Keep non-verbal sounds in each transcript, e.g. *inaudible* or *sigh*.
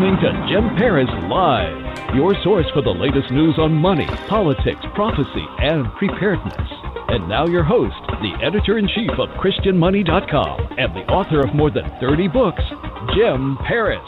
Listening to Jim Paris Live, your source for the latest news on money, politics, prophecy, and preparedness. And now, your host, the editor in chief of ChristianMoney.com and the author of more than 30 books, Jim Paris.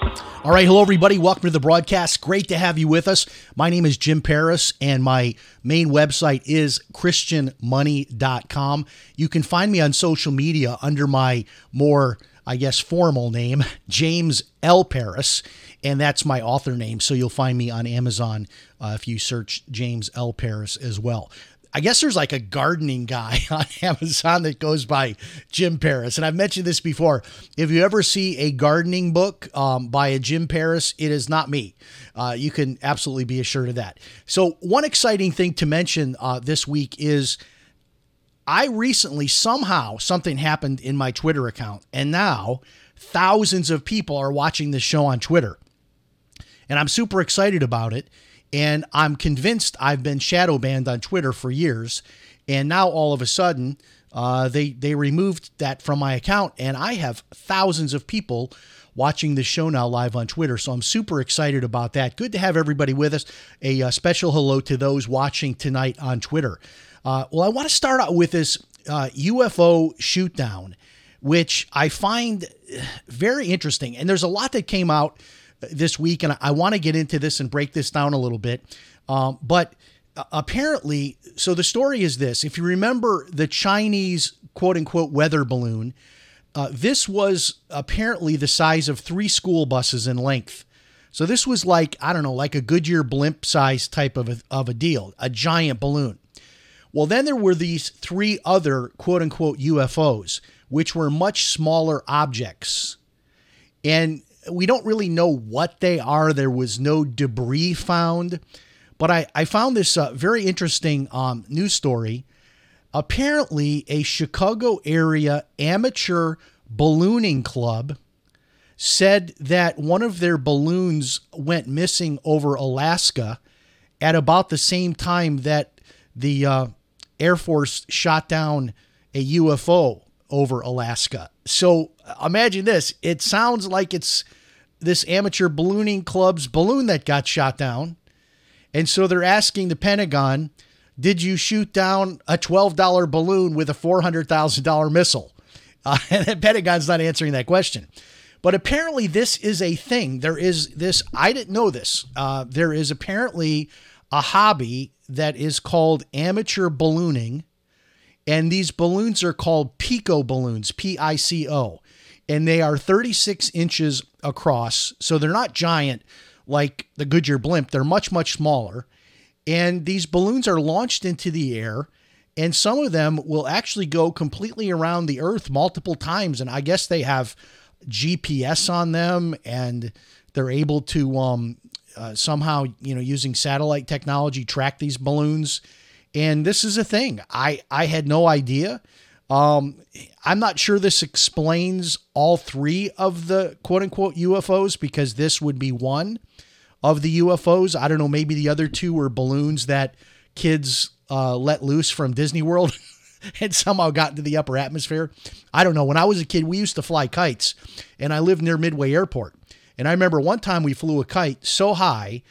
All right, hello everybody. Welcome to the broadcast. Great to have you with us. My name is Jim Paris, and my main website is ChristianMoney.com. You can find me on social media under my more, I guess, formal name, *laughs* James L. Paris, and that's my author name. So you'll find me on Amazon uh, if you search James L. Paris as well. I guess there's like a gardening guy *laughs* on Amazon that goes by Jim Paris. And I've mentioned this before. If you ever see a gardening book um, by a Jim Paris, it is not me. Uh, you can absolutely be assured of that. So, one exciting thing to mention uh, this week is I recently somehow something happened in my Twitter account, and now thousands of people are watching this show on Twitter. And I'm super excited about it. And I'm convinced I've been shadow banned on Twitter for years. And now all of a sudden, uh, they they removed that from my account, and I have thousands of people watching the show now live on Twitter. So I'm super excited about that. Good to have everybody with us. A, uh special hello to those watching tonight on Twitter. Uh, well, I want to start out with this uh, UFO shoot down, which I find very interesting. And there's a lot that came out this week, and I want to get into this and break this down a little bit. Um, but apparently, so the story is this: if you remember the Chinese quote unquote weather balloon, uh, this was apparently the size of three school buses in length. So this was like I don't know, like a Goodyear blimp size type of a, of a deal, a giant balloon. Well, then there were these three other quote unquote UFOs, which were much smaller objects. And we don't really know what they are. There was no debris found. But I, I found this uh, very interesting um, news story. Apparently, a Chicago area amateur ballooning club said that one of their balloons went missing over Alaska at about the same time that the uh, Air Force shot down a UFO over Alaska. So imagine this. It sounds like it's this amateur ballooning club's balloon that got shot down. And so they're asking the Pentagon, did you shoot down a $12 balloon with a $400,000 missile? Uh, *laughs* and the Pentagon's not answering that question. But apparently, this is a thing. There is this, I didn't know this. Uh, there is apparently a hobby that is called amateur ballooning. And these balloons are called Pico balloons, P I C O. And they are 36 inches across. So they're not giant like the Goodyear blimp, they're much, much smaller. And these balloons are launched into the air. And some of them will actually go completely around the earth multiple times. And I guess they have GPS on them and they're able to um, uh, somehow, you know, using satellite technology, track these balloons. And this is a thing. I, I had no idea. Um, I'm not sure this explains all three of the quote unquote UFOs because this would be one of the UFOs. I don't know. Maybe the other two were balloons that kids uh, let loose from Disney World *laughs* and somehow got into the upper atmosphere. I don't know. When I was a kid, we used to fly kites, and I lived near Midway Airport. And I remember one time we flew a kite so high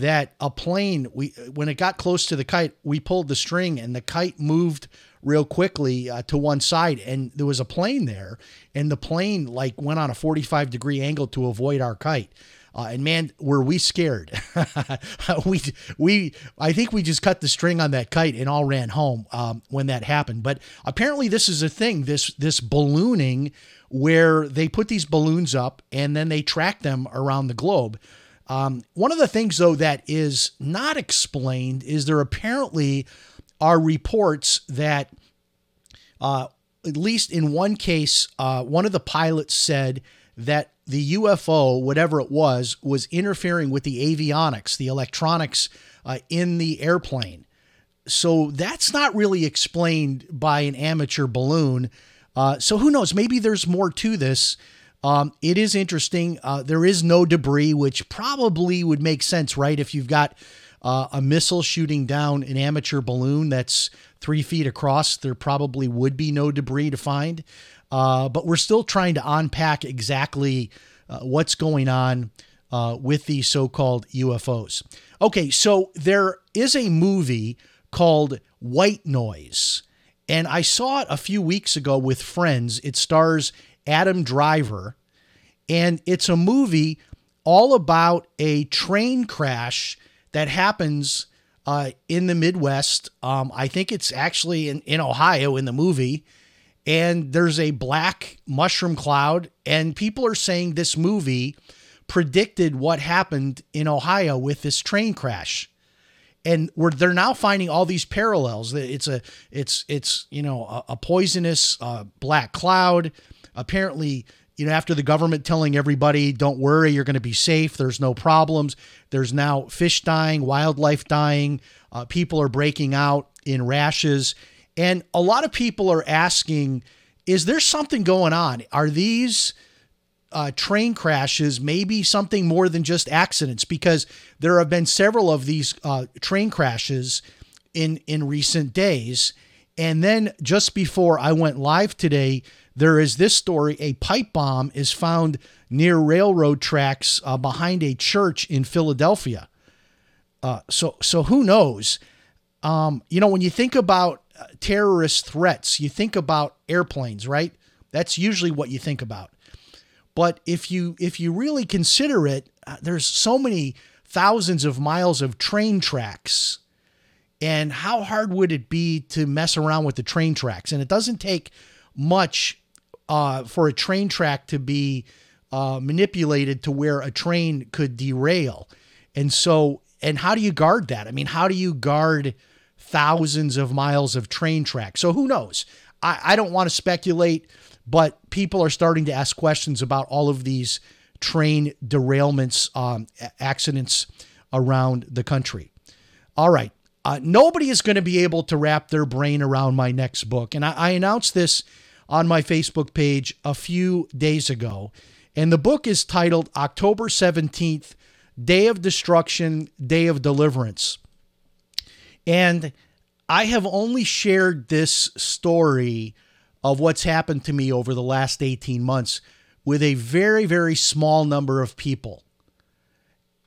that a plane we when it got close to the kite, we pulled the string and the kite moved real quickly uh, to one side. And there was a plane there and the plane like went on a 45 degree angle to avoid our kite. Uh, and man were we scared. *laughs* We we i think we just cut the string on that kite and all ran home um, when that happened. But apparently this is a thing this this ballooning where they put these balloons up and then they track them around the globe um, one of the things though that is not explained is there apparently are reports that uh, at least in one case, uh, one of the pilots said that the UFO, whatever it was, was interfering with the avionics, the electronics uh, in the airplane. So that's not really explained by an amateur balloon. Uh, so who knows? Maybe there's more to this. Um, it is interesting. Uh, there is no debris, which probably would make sense, right? If you've got uh, a missile shooting down an amateur balloon that's three feet across, there probably would be no debris to find. Uh, but we're still trying to unpack exactly uh, what's going on uh, with these so called UFOs. Okay, so there is a movie called White Noise. And I saw it a few weeks ago with friends. It stars Adam Driver. And it's a movie all about a train crash that happens uh, in the Midwest. Um, I think it's actually in, in Ohio in the movie. And there's a black mushroom cloud. And people are saying this movie predicted what happened in Ohio with this train crash. And we're, they're now finding all these parallels. It's a it's it's you know a, a poisonous uh, black cloud. Apparently, you know, after the government telling everybody, don't worry, you're going to be safe, there's no problems, there's now fish dying, wildlife dying, uh, people are breaking out in rashes. And a lot of people are asking, is there something going on? Are these uh, train crashes maybe something more than just accidents? Because there have been several of these uh, train crashes in, in recent days. And then just before I went live today, there is this story a pipe bomb is found near railroad tracks uh, behind a church in Philadelphia. Uh, so, so who knows? Um, you know, when you think about uh, terrorist threats, you think about airplanes, right? That's usually what you think about. But if you if you really consider it, uh, there's so many thousands of miles of train tracks. And how hard would it be to mess around with the train tracks? And it doesn't take much uh, for a train track to be uh, manipulated to where a train could derail. And so, and how do you guard that? I mean, how do you guard thousands of miles of train track? So who knows? I, I don't want to speculate, but people are starting to ask questions about all of these train derailments, um, accidents around the country. All right. Uh, nobody is going to be able to wrap their brain around my next book. And I, I announced this on my Facebook page a few days ago. And the book is titled October 17th Day of Destruction, Day of Deliverance. And I have only shared this story of what's happened to me over the last 18 months with a very, very small number of people.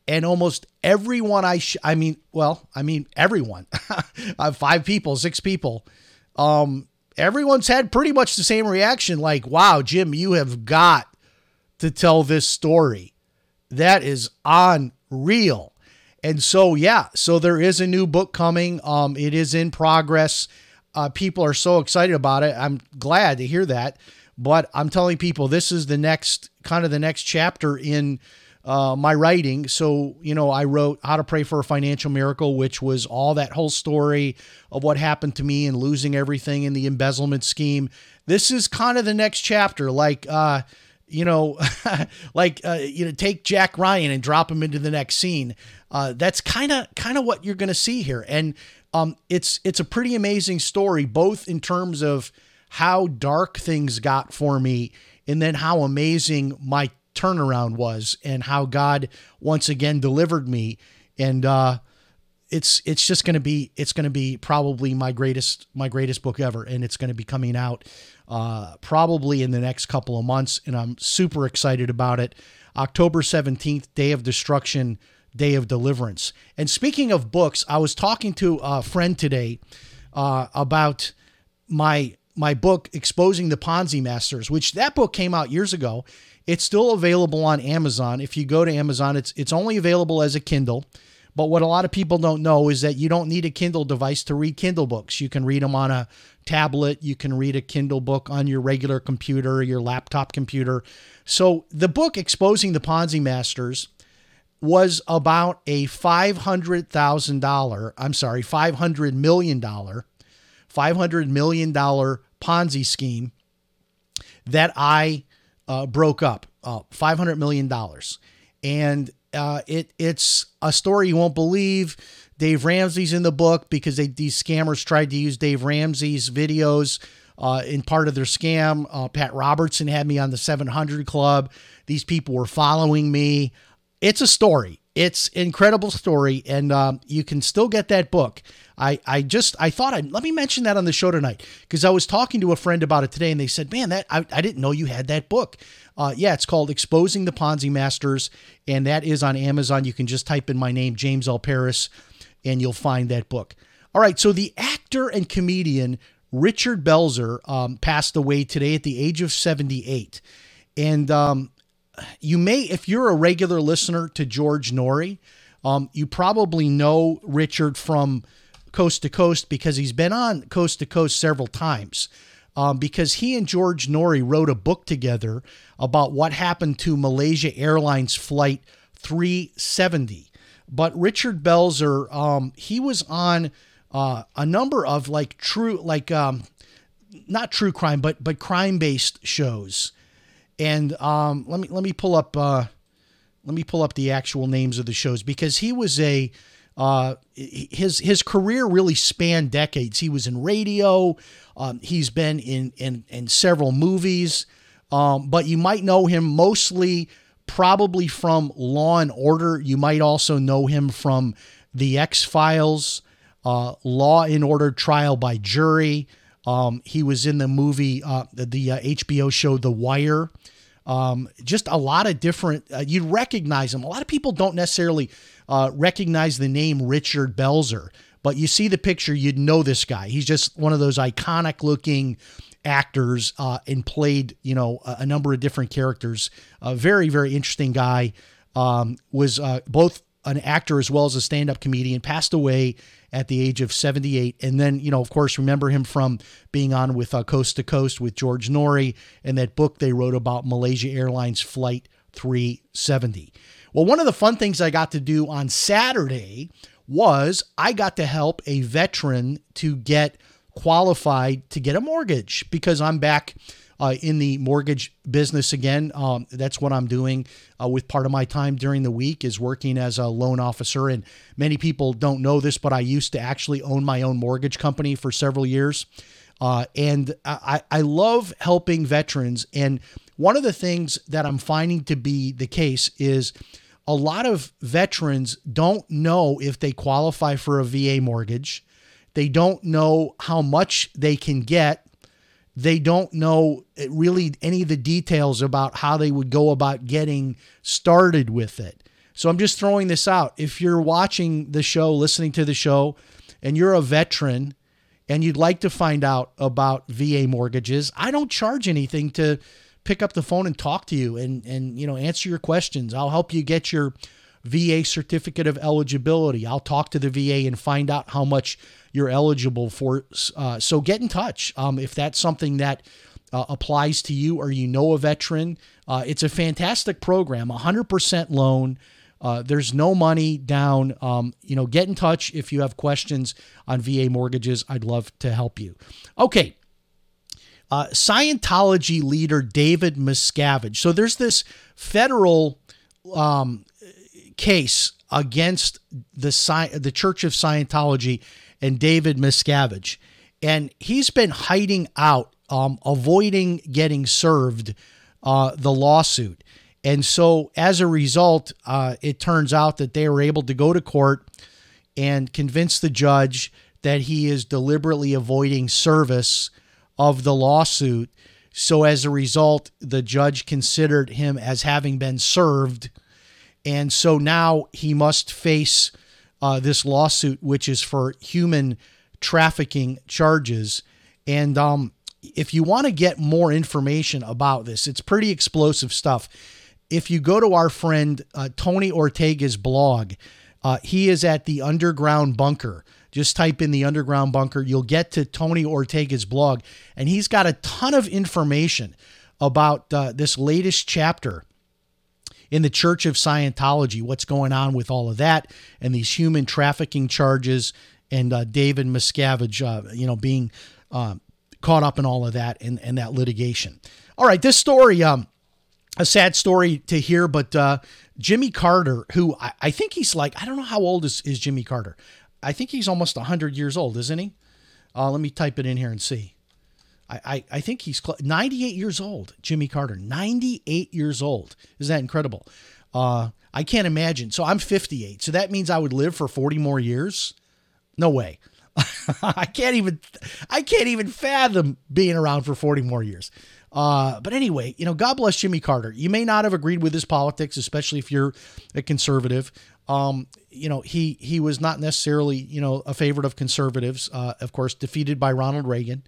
And almost everyone I, sh- I mean, well, I mean, everyone, *laughs* five people, six people, um, everyone's had pretty much the same reaction like, wow, Jim, you have got to tell this story. That is unreal. And so, yeah, so there is a new book coming. Um, it is in progress. Uh, people are so excited about it. I'm glad to hear that. But I'm telling people this is the next kind of the next chapter in uh, my writing. So, you know, I wrote How to Pray for a Financial Miracle, which was all that whole story of what happened to me and losing everything in the embezzlement scheme. This is kind of the next chapter, like, uh, you know, *laughs* like uh, you know, take Jack Ryan and drop him into the next scene. Uh, that's kind of kind of what you're going to see here, and um, it's it's a pretty amazing story, both in terms of how dark things got for me, and then how amazing my turnaround was and how God once again delivered me. And uh, it's it's just going to be it's going to be probably my greatest my greatest book ever, and it's going to be coming out uh, probably in the next couple of months, and I'm super excited about it. October 17th, Day of Destruction, Day of Deliverance. And speaking of books, I was talking to a friend today uh, about my my book exposing the ponzi masters which that book came out years ago it's still available on Amazon. If you go to Amazon, it's it's only available as a Kindle. But what a lot of people don't know is that you don't need a Kindle device to read Kindle books. You can read them on a tablet, you can read a Kindle book on your regular computer, your laptop computer. So the book Exposing the Ponzi Masters was about a $500,000, I'm sorry, $500 million, $500 million Ponzi scheme that I uh, broke up, uh, five hundred million dollars, and uh, it it's a story you won't believe. Dave Ramsey's in the book because they, these scammers tried to use Dave Ramsey's videos uh, in part of their scam. Uh, Pat Robertson had me on the 700 Club. These people were following me. It's a story. It's incredible story, and um, you can still get that book. I, I just I thought I'd let me mention that on the show tonight because I was talking to a friend about it today, and they said, "Man, that I, I didn't know you had that book." Uh, yeah, it's called "Exposing the Ponzi Masters," and that is on Amazon. You can just type in my name, James L. Paris, and you'll find that book. All right, so the actor and comedian Richard Belzer um, passed away today at the age of 78. And um, you may, if you're a regular listener to George Noory, um, you probably know Richard from Coast to Coast because he's been on Coast to Coast several times. Um, because he and George Noory wrote a book together about what happened to Malaysia Airlines Flight 370. But Richard Belzer, um, he was on uh, a number of like true, like um, not true crime, but but crime based shows. And um, let me let me pull up uh, let me pull up the actual names of the shows because he was a uh, his his career really spanned decades. He was in radio. Um, he's been in in in several movies, um, but you might know him mostly probably from Law and Order. You might also know him from The X Files, uh, Law and Order Trial by Jury. Um, he was in the movie, uh, the, the uh, HBO show The Wire. Um, just a lot of different, uh, you recognize him. A lot of people don't necessarily uh, recognize the name Richard Belzer, but you see the picture, you'd know this guy. He's just one of those iconic looking actors uh, and played, you know, a, a, number of different characters. A very, very interesting guy. Um, was uh, both an actor as well as a stand-up comedian. Passed away at the age of 78, and then you know, of course, remember him from being on with uh, Coast to Coast with George Noory and that book they wrote about Malaysia Airlines Flight 370. Well, one of the fun things I got to do on Saturday was I got to help a veteran to get qualified to get a mortgage because I'm back uh, in the mortgage business again. Um, that's what I'm doing uh, with part of my time during the week is working as a loan officer. And many people don't know this, but I used to actually own my own mortgage company for several years. Uh, and I, I love helping veterans. And one of the things that I'm finding to be the case is a lot of veterans don't know if they qualify for a VA mortgage. They don't know how much they can get. They don't know eh, really any of the details about how they would go about getting started with it. So I'm just throwing this out. If you're watching the show, listening to the show, and you're a veteran and you'd like to find out about VA mortgages, I don't charge anything to pick up the phone and talk to you and and you know answer your questions. I'll help you get your VA certificate of eligibility. I'll talk to the VA and find out how much you're eligible for. Uh, so get in touch um, if that's something that uh, applies to you or you know a veteran. Uh, it's a fantastic program, 100% loan. Uh, there's no money down. Um, you know, get in touch if you have questions on VA mortgages. I'd love to help you. Okay. Uh, Scientology leader David Miscavige. So there's this federal um, case against the the Church of Scientology and David Miscavige, and he's been hiding out, um, avoiding getting served uh, the lawsuit. And so, as a result, uh, it turns out that they were able to go to court and convince the judge that he is deliberately avoiding service of the lawsuit. So, as a result, the judge considered him as having been served and so now he must face uh, this lawsuit, which is for human trafficking charges. And um, if you want to get more information about this, it's pretty explosive stuff. If you go to our friend uh, Tony Ortega's blog, uh, he is at the Underground Bunker. Just type in the Underground Bunker. You'll get to Tony Ortega's blog, and he's got a ton of information about uh, this latest chapter in the Church of Scientology, what's going on with all of that and these human trafficking charges and uh, David Miscavige, uh, you know, being uh, caught up in all of that and, and that litigation. All right, this story, um, a sad story to hear, but uh, Jimmy Carter, who I, I think he's like, I don't know how old is, is Jimmy Carter. I think he's almost 100 years old, isn't he? Uh, let me type it in here and see. I, I, I think he's cl- 98 years old, Jimmy Carter. 98 years old. Is that incredible? Uh, I can't imagine. So I'm 58. So that means I would live for 40 more years? No way. *laughs* I can't even I can't even fathom being around for 40 more years. Uh, but anyway, you know, God bless Jimmy Carter. You may not have agreed with his politics, especially if you're a conservative. Um, you know, he he was not necessarily you know a favorite of conservatives. Uh, of course, defeated by Ronald Reagan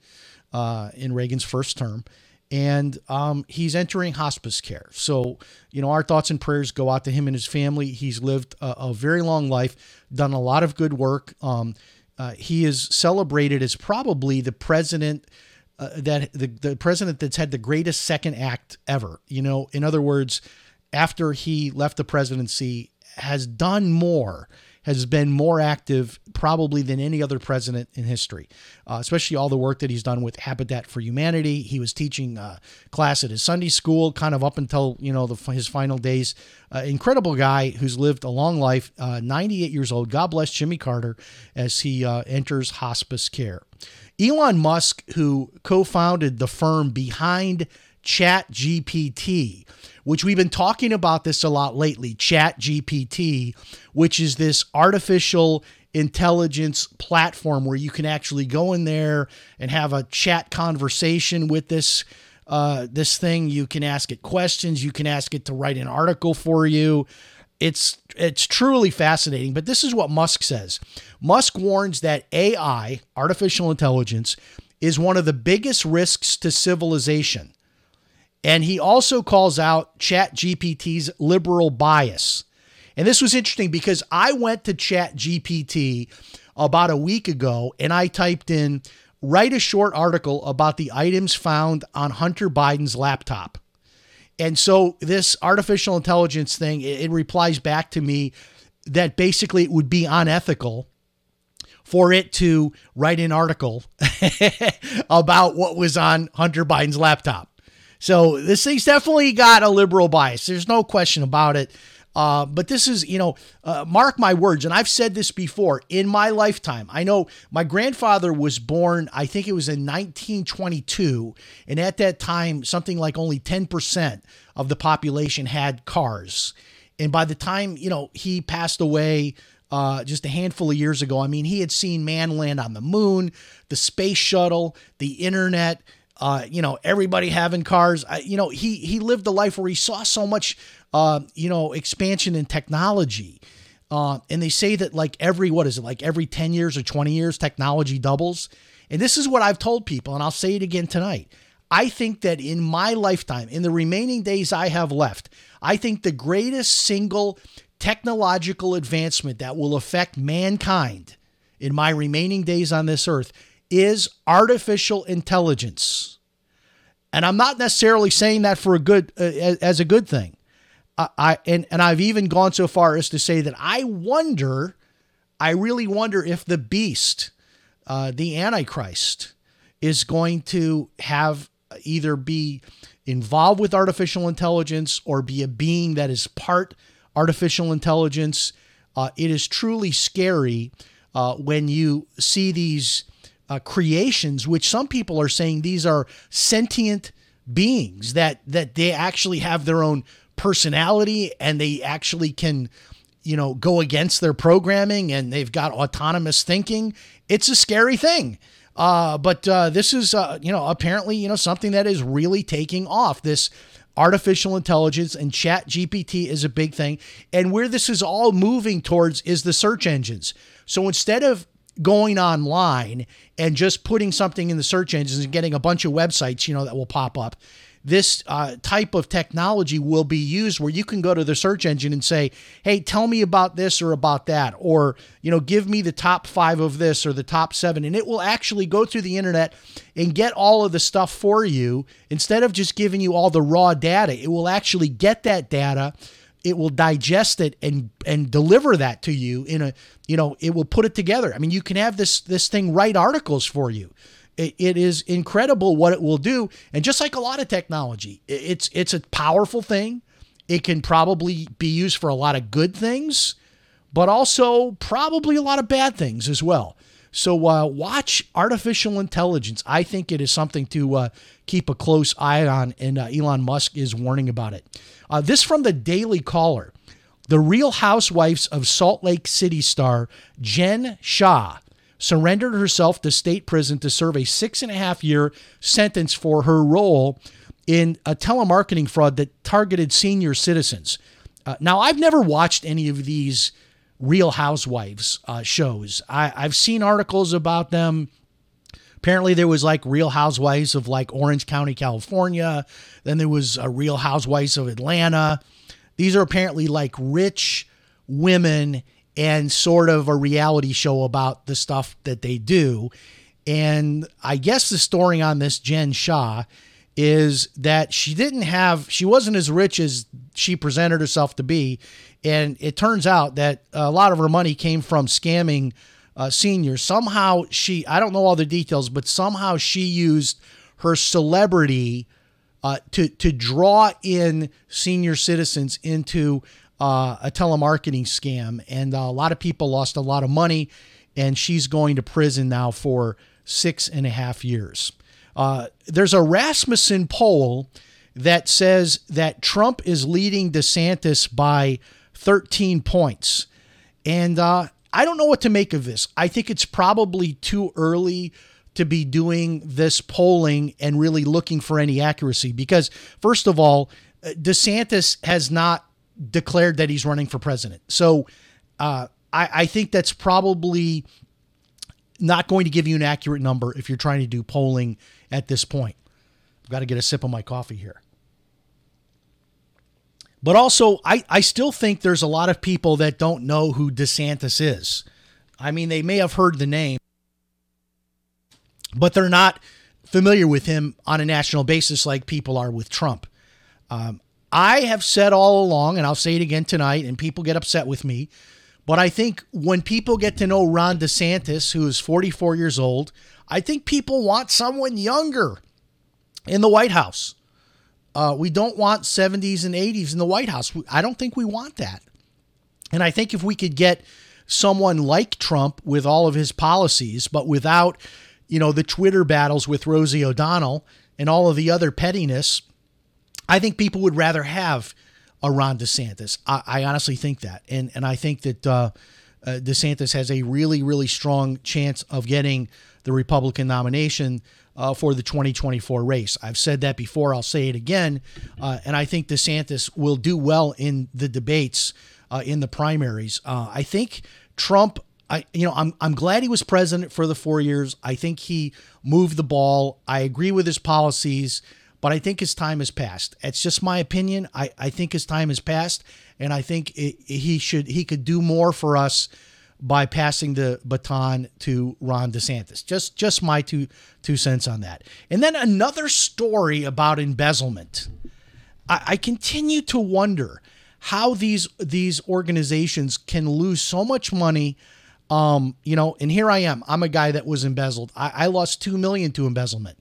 uh, in Reagan's first term, and um, he's entering hospice care. So you know, our thoughts and prayers go out to him and his family. He's lived a, a very long life, done a lot of good work. Um, uh, he is celebrated as probably the president uh, that the, the president that's had the greatest second act ever. You know, in other words, after he left the presidency, has done more, has been more active probably than any other president in history, uh, especially all the work that he's done with Habitat for Humanity. He was teaching uh, class at his Sunday school, kind of up until you know the, his final days. Uh, incredible guy who's lived a long life, uh, 98 years old. God bless Jimmy Carter as he uh, enters hospice care. Elon Musk, who co founded the firm behind ChatGPT, which we've been talking about this a lot lately, Chat GPT, which is this artificial intelligence platform where you can actually go in there and have a chat conversation with this uh, this thing. You can ask it questions. You can ask it to write an article for you. It's it's truly fascinating. But this is what Musk says. Musk warns that AI, artificial intelligence, is one of the biggest risks to civilization. And he also calls out ChatGPT's liberal bias. And this was interesting because I went to ChatGPT about a week ago and I typed in, write a short article about the items found on Hunter Biden's laptop. And so this artificial intelligence thing, it, replies back to me that basically it would be unethical for it to write an article *laughs* about what was on Hunter Biden's laptop. So this thing's definitely got a liberal bias. There's no question about it. Uh, but this is, you know, uh, mark my words, and I've said this before in my lifetime. I know my grandfather was born, I think it was in 1922, and at that time, something like only 10% of the population had cars. And by the time, you know, he passed away, uh, just a handful of years ago. I mean, he had seen man land on the moon, the space shuttle, the internet, uh, you know, everybody having cars. I, you know, he he lived a life where he saw so much, uh, you know, expansion in technology. Uh, and they say that like every what is it like every 10 years or 20 years technology doubles and this is what i've told people and i'll say it again tonight i think that in my lifetime in the remaining days i have left i think the greatest single technological advancement that will affect mankind in my remaining days on this earth is artificial intelligence. And I'm not necessarily saying that for a good uh, as a good thing. I, I and and I've even gone so far as to say that I wonder, I really wonder if the beast, uh, the Antichrist, is going to have either be involved with artificial intelligence or be a being that is part artificial intelligence. Uh, it is truly scary uh, when you see these uh, creations, which some people are saying these are sentient beings that that they actually have their own personality and they actually can you know go against their programming and they've got autonomous thinking. It's a scary thing. Uh, but uh, this is uh, you know apparently you know something that is really taking off. This artificial intelligence and chat gpt is a big thing. And where this is all moving towards is the search engines. So instead of going online and just putting something in the search engines and getting a bunch of websites, you know, that will pop up. This uh, type of technology will be used where you can go to the search engine and say, "Hey, tell me about this or about that," or you know, give me the top five of this or the top seven, and it will actually go through the internet and get all of the stuff for you instead of just giving you all the raw data. It will actually get that data it will digest it and and deliver that to you in a you know it will put it together i mean you can have this this thing write articles for you it, it is incredible what it will do. And just like a lot of technology, it's it's a powerful thing. It can probably be used for a lot of good things, but also probably a lot of bad things as well. So uh, watch artificial intelligence. I think it is something to uh, keep a close eye on, and uh, Elon Musk is warning about it. Uh, this from the Daily Caller. The Real Housewives of Salt Lake City star Jen Shah surrendered herself to state prison to serve a six and a half year sentence for her role in a telemarketing fraud that targeted senior citizens. Uh, now, I've never watched any of these Real Housewives uh, shows. I, I've seen articles about them. Apparently, there was like Real Housewives of like Orange County, California. Then there was a Real Housewives of Atlanta. These are apparently like rich women and sort of a reality show about the stuff that they do. And I guess the story on this Jen Shah is that she didn't have, she wasn't as rich as she presented herself to be. And it turns out that a lot of her money came from scamming uh, seniors. Somehow she, I don't know all the details, but somehow she used her celebrity uh, to to draw in senior citizens into uh, a telemarketing scam, and uh, a lot of people lost a lot of money, and she's going to prison now for six and a half years. Uh, there's a Rasmussen poll that says that Trump is leading DeSantis by 13 points, and uh, I don't know what to make of this. I think it's probably too early to be doing this polling and really looking for any accuracy because, first of all, uh, DeSantis has not declared that he's running for president. So uh, I, I think that's probably not going to give you an accurate number if you're trying to do polling at this point. I've got to get a sip of my coffee here. But also, I, I still think there's a lot of people that don't know who DeSantis is. I mean, they may have heard the name, but they're not familiar with him on a national basis like people are with Trump. Um, I have said all along, and I'll say it again tonight, and people get upset with me, but I think when people get to know Ron DeSantis, who is 44 years old, I think people want someone younger in the White House. Uh, we don't want 70s and 80s in the White House. I don't think we want that. And I think if we could get someone like Trump with all of his policies, but without, you know, the Twitter battles with Rosie O'Donnell and all of the other pettiness, I think people would rather have a Ron DeSantis. I, I honestly think that, and and I think that uh, uh, DeSantis has a really really strong chance of getting the Republican nomination uh, for the 2024 race. I've said that before. I'll say it again, uh, and I think DeSantis will do well in the debates uh, in the primaries. Uh, I think Trump. I, you know, I'm I'm glad he was president for the four years. I think he moved the ball. I agree with his policies but I think his time has passed. It's just my opinion. I, I think his time has passed, and I think it, he should he could do more for us by passing the baton to Ron DeSantis. Just just my two two cents on that. And then another story about embezzlement. I, I continue to wonder how these these organizations can lose so much money. Um, you know, and here I am. I'm a guy that was embezzled. I, I lost two million to embezzlement.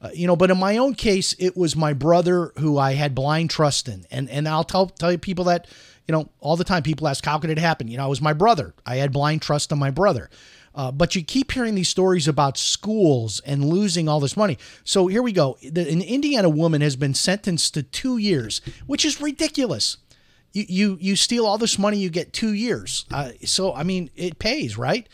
Uh, you know, but in my own case, it was my brother who I had blind trust in, and and I'll tell tell you people that, you know, all the time people ask how could it happen. You know, it was my brother. I had blind trust in my brother. Uh, but you keep hearing these stories about schools and losing all this money. So here we go. The, an Indiana woman has been sentenced to two years, which is ridiculous. You you you steal all this money, you get two years. Uh, so I mean, it pays, right?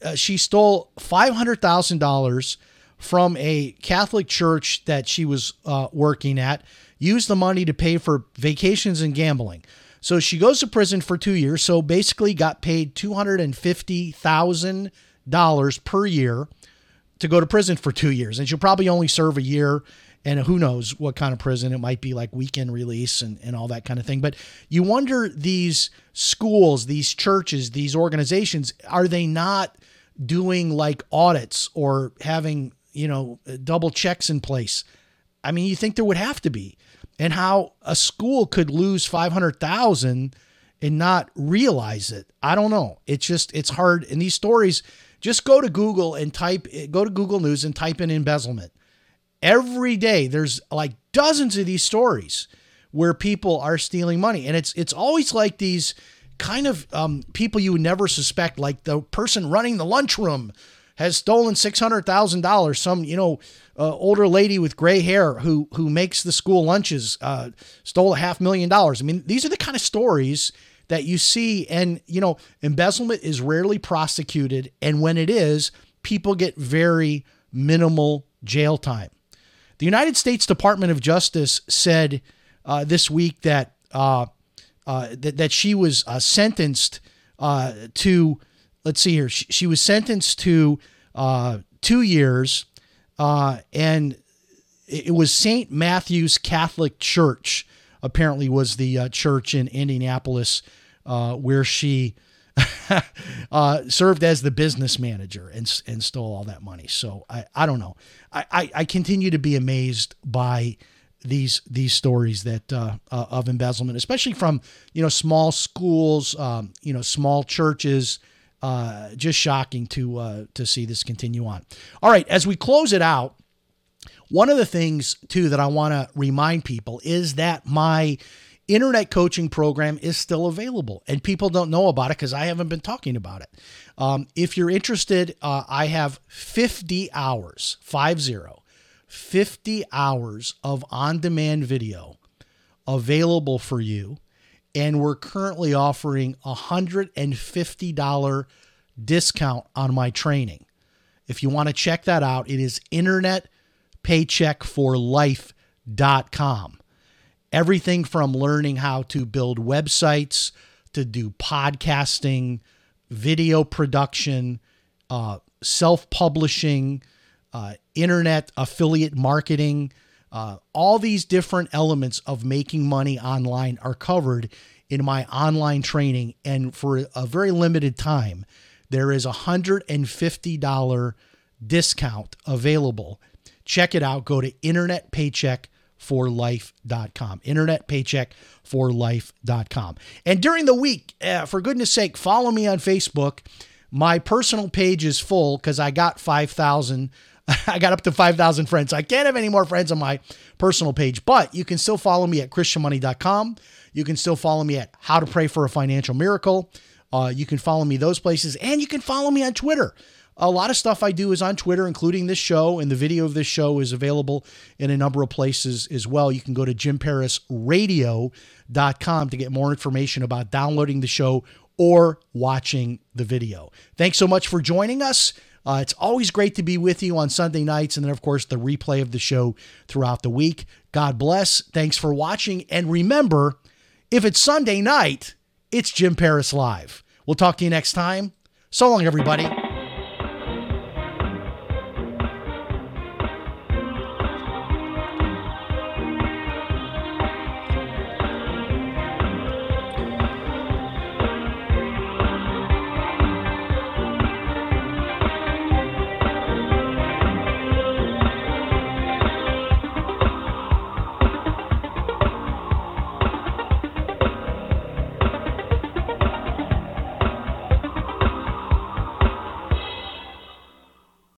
Uh, she stole five hundred thousand dollars from a Catholic church that she was uh, working at, used the money to pay for vacations and gambling. So she goes to prison for two years. So basically, got paid two hundred and fifty thousand dollars per year to go to prison for two years, and she'll probably only serve a year. And who knows what kind of prison it might be, like weekend release and, and all that kind of thing. But you wonder these schools, these churches, these organizations, are they not doing like audits or having you know, double checks in place. I mean, you think there would have to be. And how a school could lose 500,000 and not realize it. I don't know. It's just it's hard and these stories Just go to Google and type, go to Google News and type in embezzlement. Every day, there's like dozens of these stories where people are stealing money, and it's it's always like these kind of um, people you would never suspect, like the person running the lunchroom has stolen six hundred thousand dollars. Some you know uh, older lady with gray hair who who makes the school lunches uh, stole a half million dollars. I mean, these are the kind of stories that you see, and you know, embezzlement is rarely prosecuted, and when it is, people get very minimal jail time. The United States Department of Justice said uh, this week that uh, uh, that, that she was uh, sentenced uh, to, let's see here, she, she was sentenced to uh, two years, and it was St. Matthew's Catholic Church, apparently, was the church in Indianapolis where she. *laughs* uh, served as the business manager and, and stole all that money. So I, I don't know. I, I, I continue to be amazed by these these stories that uh, uh, of embezzlement, especially from you know small schools, um, you know small churches. Uh, just shocking to uh, to see this continue on. All right, as we close it out, one of the things too that I want to remind people is that my internet coaching program is still available and people don't know about it because I haven't been talking about it. Um, if you're interested, uh, I have 50 hours, five zero, 50 hours of on demand video available for you. And we're currently offering a $150 discount on my training. If you want to check that out, it is internetpaycheckforlife.com. Everything from learning how to build websites to do podcasting, video production, uh, self publishing, uh, internet affiliate marketing. Uh, all these different elements of making money online are covered in my online training. And for a very limited time, there is a $150 discount available. Check it out. Go to internetpaycheckforlife.com. Internetpaycheckforlife.com. And during the week, uh, for goodness sake, follow me on Facebook. My personal page is full because I got 5,000 *laughs* I got up to 5,000 friends. I can't have any more friends on my personal page, but you can still follow me at christianmoney.com. You can still follow me at How to Pray for a Financial Miracle. Uh, you can follow me those places, and you can follow me on Twitter. A lot of stuff I do is on Twitter, including this show, and the video of this show is available in a number of places as well. You can go to jimparisradio.com to get more information about downloading the show or watching the video. Thanks so much for joining us. Uh, it's always great to be with you on Sunday nights, and then, of course, the replay of the show throughout the week. God bless. Thanks for watching. And remember, if it's Sunday night, it's Jim Paris Live. We'll talk to you next time. So long, everybody.